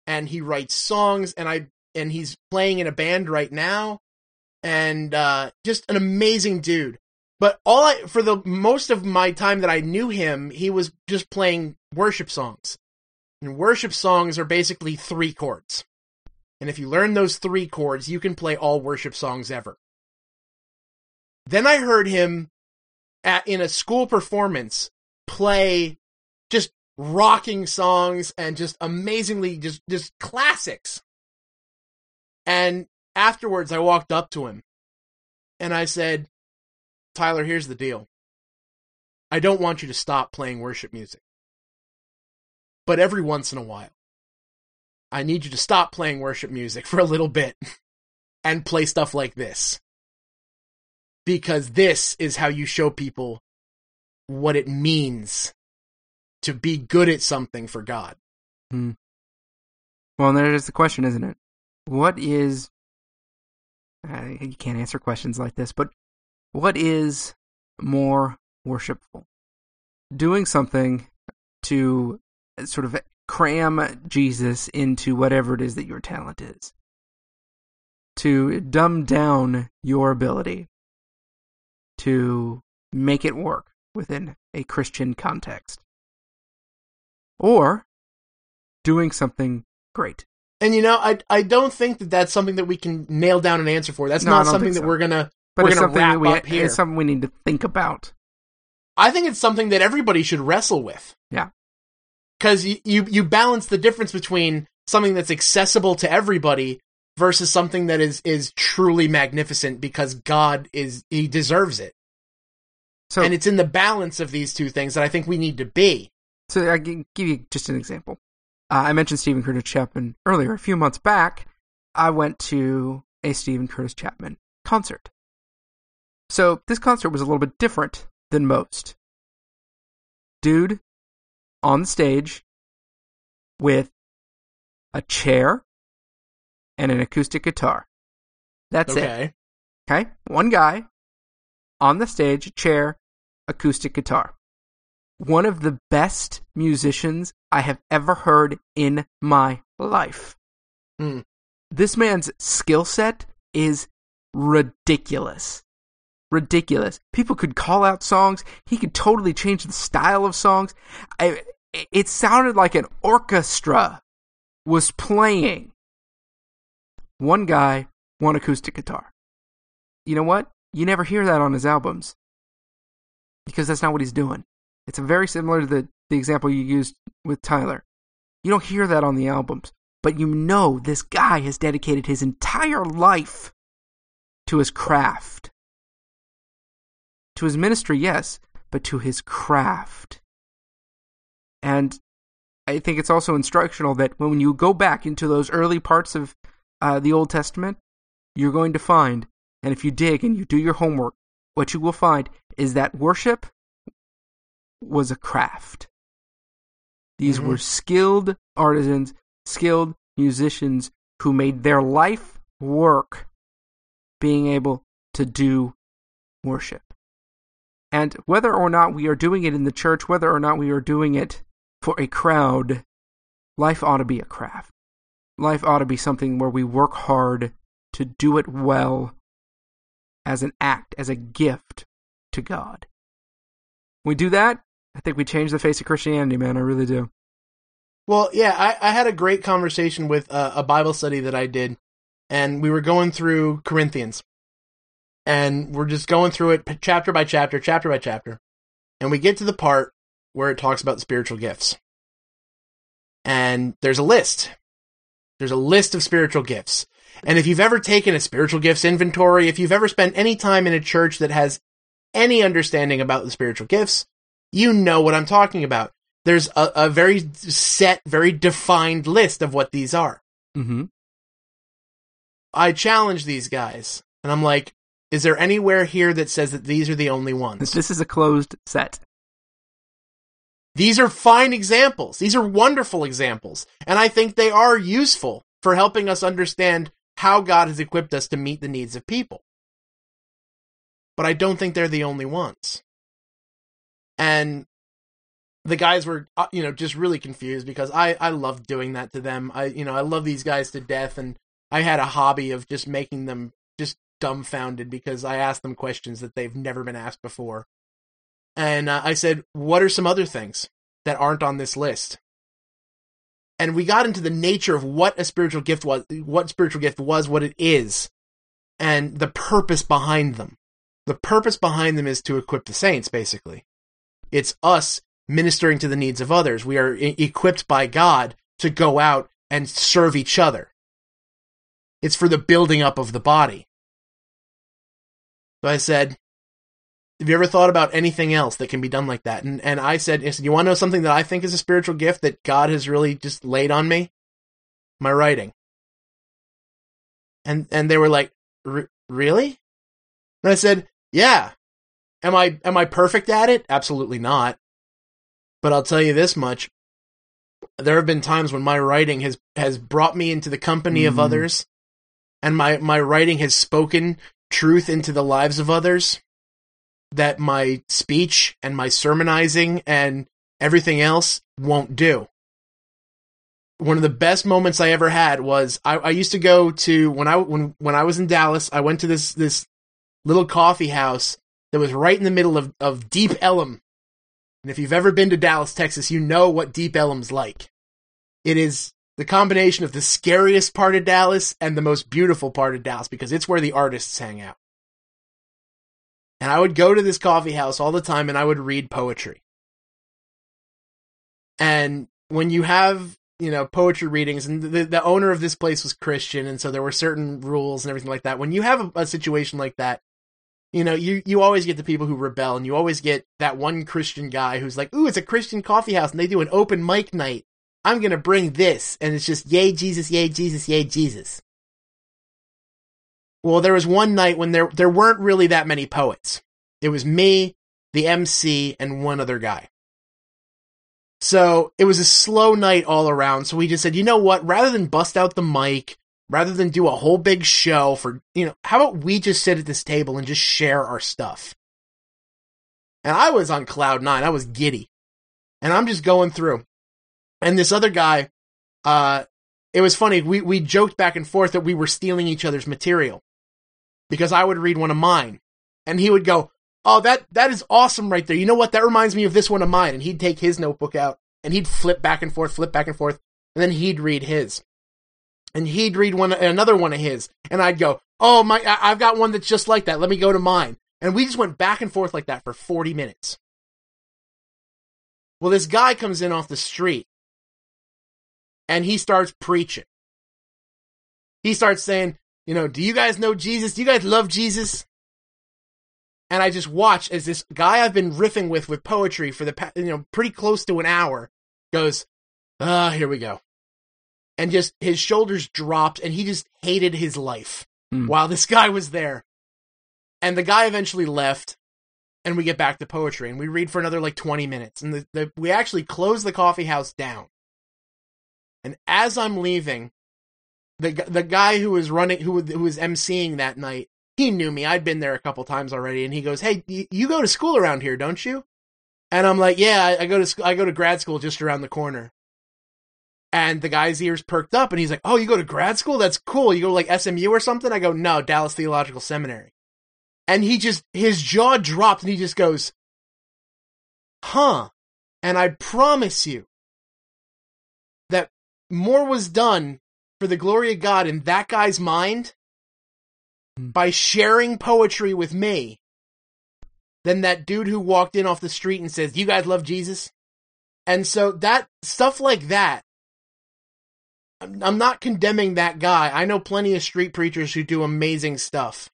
and he writes songs. And I and he's playing in a band right now, and uh, just an amazing dude. But all I for the most of my time that I knew him, he was just playing worship songs. And worship songs are basically three chords. And if you learn those three chords, you can play all worship songs ever. Then I heard him at, in a school performance play rocking songs and just amazingly just just classics. And afterwards I walked up to him and I said, "Tyler, here's the deal. I don't want you to stop playing worship music. But every once in a while, I need you to stop playing worship music for a little bit and play stuff like this. Because this is how you show people what it means to be good at something for God. Hmm. Well, there's the question, isn't it? What is. Uh, you can't answer questions like this, but what is more worshipful? Doing something to sort of cram Jesus into whatever it is that your talent is. to dumb down your ability to make it work within a Christian context. Or doing something great. And you know, I I don't think that that's something that we can nail down an answer for. That's No, not something that so. we're gonna But we're it's gonna something we up here. it's something we need to think about. I think it's something that everybody should wrestle with. Yeah. Because you, you you balance the difference between something that's accessible to everybody versus something that is is truly magnificent because God is he deserves it. So and it's in the balance of these two things that I think we need to be. So I can give you just an example. Uh, I mentioned Steven Curtis Chapman earlier. A few months back, I went to a Steven Curtis Chapman concert. So this concert was a little bit different than most. Dude on the stage with a chair and an acoustic guitar. That's it. okay. Okay? One guy on the stage, chair, acoustic guitar. One of the best musicians I have ever heard in my life. Hmm. This man's skill set is ridiculous. Ridiculous. People could call out songs. He could totally change the style of songs. I, it sounded like an orchestra was playing. One guy, one acoustic guitar you know what? You never hear that on his albums because that's not what he's doing. It's very similar to the, the example you used with Tyler. You don't hear that on the albums, but you know this guy has dedicated his entire life to his craft. To his ministry, yes, but to his craft. And I think it's also instructional that when you go back into those early parts of uh, the Old Testament, you're going to find and if you dig and you do your homework, what you will find is that worship was a craft. These Mhm. were skilled artisans, skilled musicians who made their life work being able to do worship. And whether or not we are doing it in the church, whether or not we are doing it for a crowd, life ought to be a craft. Life ought to be something where we work hard to do it well as an act, as a gift to God. When we do that, I think we change the face of Christianity, man. I really do. Well, yeah, I, I had a great conversation with uh, a Bible study that I did, and we were going through Corinthians, and we're just going through it chapter by chapter, chapter by chapter, and we get to the part where it talks about spiritual gifts, and there's a list. There's a list of spiritual gifts, and if you've ever taken a spiritual gifts inventory, if you've ever spent any time in a church that has any understanding about the spiritual gifts, you know what I'm talking about there's a, a very set, very defined list of what these are. Mm-hmm. I challenge these guys, and I'm like, is there anywhere here that says that these are the only ones? This is a closed set. These are fine examples. These are wonderful examples. And I think they are useful for helping us understand how God has equipped us to meet the needs of people. But I don't think they're the only ones. And the guys were, uh, you know, just really confused because I, I love doing that to them. I, you know, I love these guys to death. And I had a hobby of just making them just dumbfounded because I asked them questions that they've never been asked before. And uh, I said, What are some other things that aren't on this list? And we got into the nature of what a spiritual gift was, what spiritual gift was, what it is, and the purpose behind them. The purpose behind them is to equip the saints, basically. It's us ministering to the needs of others. We are equipped by God to go out and serve each other. It's for the building up of the body. So I said, have you ever thought about anything else that can be done like that? And and I said, I said, you want to know something that I think is a spiritual gift that God has really just laid on me? My writing. And and they were like, "R- really? And I said, yeah. Am I am I perfect at it? Absolutely not. But I'll tell you this much: there have been times when my writing has has brought me into the company of Mm. others, and my my writing has spoken truth into the lives of others that my speech and my sermonizing and everything else won't do. one of the best moments I ever had was I, I used to go to when I when when I was in Dallas. I went to this this little coffee house that was right in the middle of of Deep Ellum. And if you've ever been to Dallas, Texas, you know what Deep Ellum's like. It is the combination of the scariest part of Dallas and the most beautiful part of Dallas because it's where the artists hang out. And I would go to this coffee house all the time and I would read poetry. And when you have, you know, poetry readings and the, the owner of this place was Christian and so there were certain rules and everything like that. When you have a, a situation like that, you know, you, you always get the people who rebel and you always get that one Christian guy who's like, ooh, it's a Christian coffee house and they do an open mic night. I'm going to bring this. And it's just, yay, Jesus, yay, Jesus, yay, Jesus. Well, there was one night when there, there weren't really that many poets. It was me, the MC, and one other guy. So it was a slow night all around. So we just said, you know what? Rather than bust out the mic, rather than do a whole big show for, you know, how about we just sit at this table and just share our stuff? And I was on cloud nine. I was giddy. And I'm just going through. And this other guy, uh, it was funny. We, we joked back and forth that we were stealing each other's material because I would read one of mine and he would go, Oh, that, that is awesome right there. You know what? That reminds me of this one of mine. And he'd take his notebook out and he'd flip back and forth, flip back and forth. And then he'd read his and he'd read one, another one of his. And I'd go, Oh, my, I've got one that's just like that. Let me go to mine. And we just went back and forth like that for 40 minutes. Well, this guy comes in off the street and he starts preaching. He starts saying, you know, do you guys know Jesus? Do you guys love Jesus? And I just watch as this guy I've been riffing with with poetry for the past, you know, pretty close to an hour goes, ah, here we go. And just his shoulders dropped and he just hated his life Hmm. while this guy was there. And the guy eventually left and we get back to poetry and we read for another like 20 minutes and the, the, we actually close the coffee house down and as i'm leaving the the guy who was running who who was emceeing that night he knew me i'd been there a couple times already and he goes hey you, you go to school around here don't you and i'm like yeah I, I go to sc- i go to grad school just around the corner and the guy's ears perked up and he's like oh you go to grad school? That's cool. You go to like smu or something? I go no dallas theological seminary. And he just his jaw dropped and he just goes huh. And i promise you that more was done for the glory of god in that guy's mind Hmm. by sharing poetry with me than that dude who walked in off the street and says you guys love jesus? And so that stuff like that I'm not condemning that guy. I know plenty of street preachers who do amazing stuff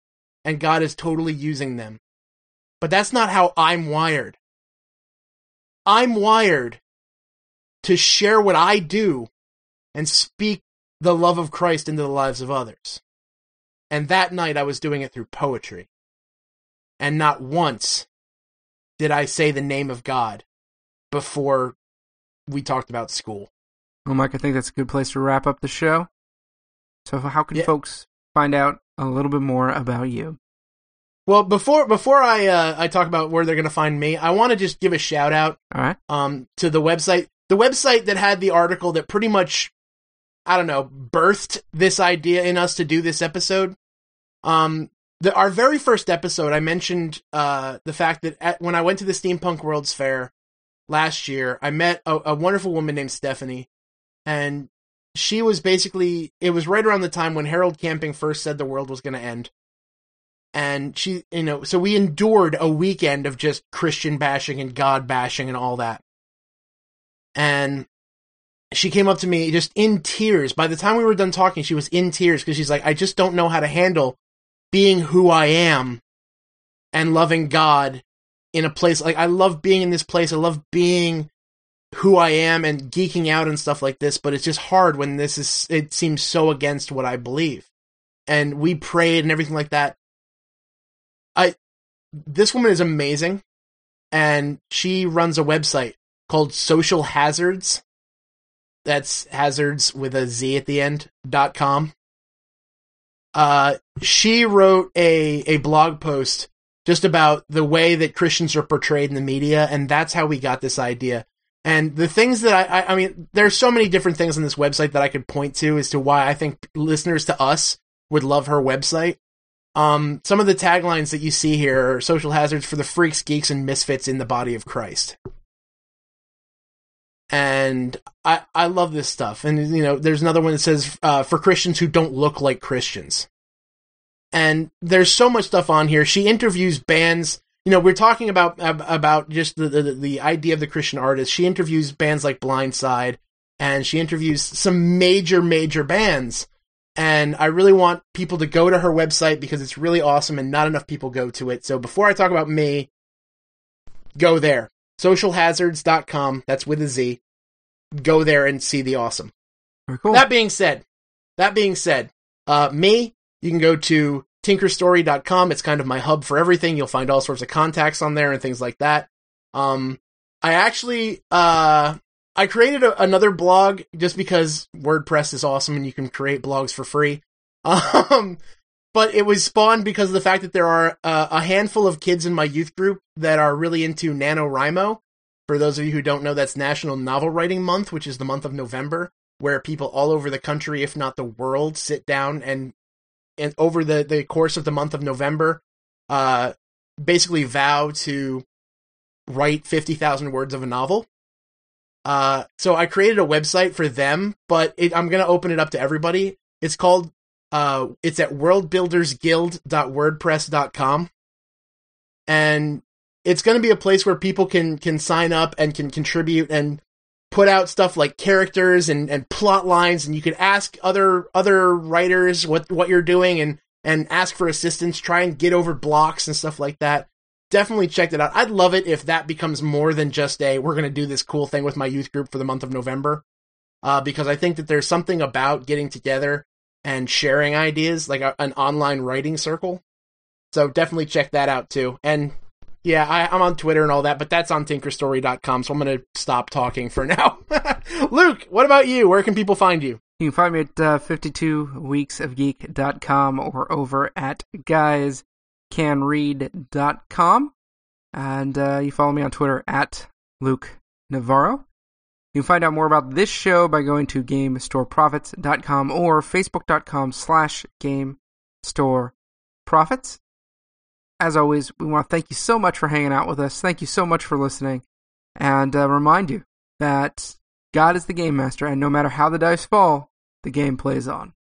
and God is totally using them. But that's not how I'm wired. I'm wired to share what I do and speak the love of Christ into the lives of others. And that night I was doing it through poetry. And not once did I say the name of God before we talked about school. Well, Mike, I think that's a good place to wrap up the show. So, how can Yeah. folks find out a little bit more about you? Well, before before I uh, I talk about where they're going to find me, I want to just give a shout out right. um to the website the website that had the article that pretty much i don't know birthed this idea in us to do this episode um the, our very first episode i mentioned uh the fact that at, when i went to the steampunk world's fair last year i met a, a wonderful woman named stephanie and she was basically it was right around the time when harold camping first said the world was going to end and she you know so we endured a weekend of just christian bashing and god bashing and all that and she came up to me just in tears. By the time we were done talking, she was in tears because she's like, I just don't know how to handle being who I am and loving God in a place like I love being in this place. I love being who I am and geeking out and stuff like this, but it's just hard when this is it seems so against what I believe. And we prayed and everything like that. I this woman is amazing and she runs a website called Social Hazards. That's hazards with a Z at the end dot com. Uh, she wrote a, a blog post just about the way that Christians are portrayed in the media, and that's how we got this idea. And the things that I, I, I mean, there's so many different things on this website that I could point to as to why I think listeners to us would love her website. Um, some of the taglines that you see here are social hazards for the freaks, geeks, and misfits in the body of Christ. And I, I love this stuff. And, you know, there's another one that says, uh, for Christians who don't look like Christians. And there's so much stuff on here. She interviews bands you know, we're talking about about just the, the, the idea of the Christian artist. She interviews bands like Blindside, and she interviews some major major bands. And I really want people to go to her website because it's really awesome, and not enough people go to it. So before I talk about me, go there. Socialhazards.com. That's with a Z. Go there and see the awesome. Cool. That being said, that being said, uh, me, you can go to tinkerstory.com. It's kind of my hub for everything. You'll find all sorts of contacts on there and things like that. Um, I actually, uh, I created a, another blog just because WordPress is awesome and you can create blogs for free. Um, but it was spawned because of the fact that there are uh, a handful of kids in my youth group that are really into NaNoWriMo. For those of you who don't know, that's National Novel Writing Month, which is the month of November, where people all over the country, if not the world, sit down and and over the, the course of the month of November, uh, basically vow to write 50,000 words of a novel. Uh, so I created a website for them, but it, I'm going to open it up to everybody. It's called, uh, it's at worldbuildersguild.wordpress.com. And it's going to be a place where people can, can sign up and can contribute and put out stuff like characters and, and plot lines and you could ask other other writers what what you're doing and and ask for assistance try and get over blocks and stuff like that. Definitely check it out. I'd love it if that becomes more than just a we're going to do this cool thing with my youth group for the month of november. Uh, because i think that there's something about getting together and sharing ideas like a, an online writing circle. So definitely check that out too. And yeah, I, am on Twitter and all that, but that's on tinkerstory.com, so I'm going to stop talking for now. Luke, what about you? Where can people find you? You can find me at uh, 52weeksofgeek.com or over at guyscanread.com. And uh, you follow me on Twitter at Luke Navarro. You can find out more about this show by going to GameStoreProphets.com or Facebook.com slash GameStoreProphets as always, we want to thank you so much for hanging out with us. Thank you so much for listening. And uh, remind you that God is the game master, and no matter how the dice fall, the game plays on.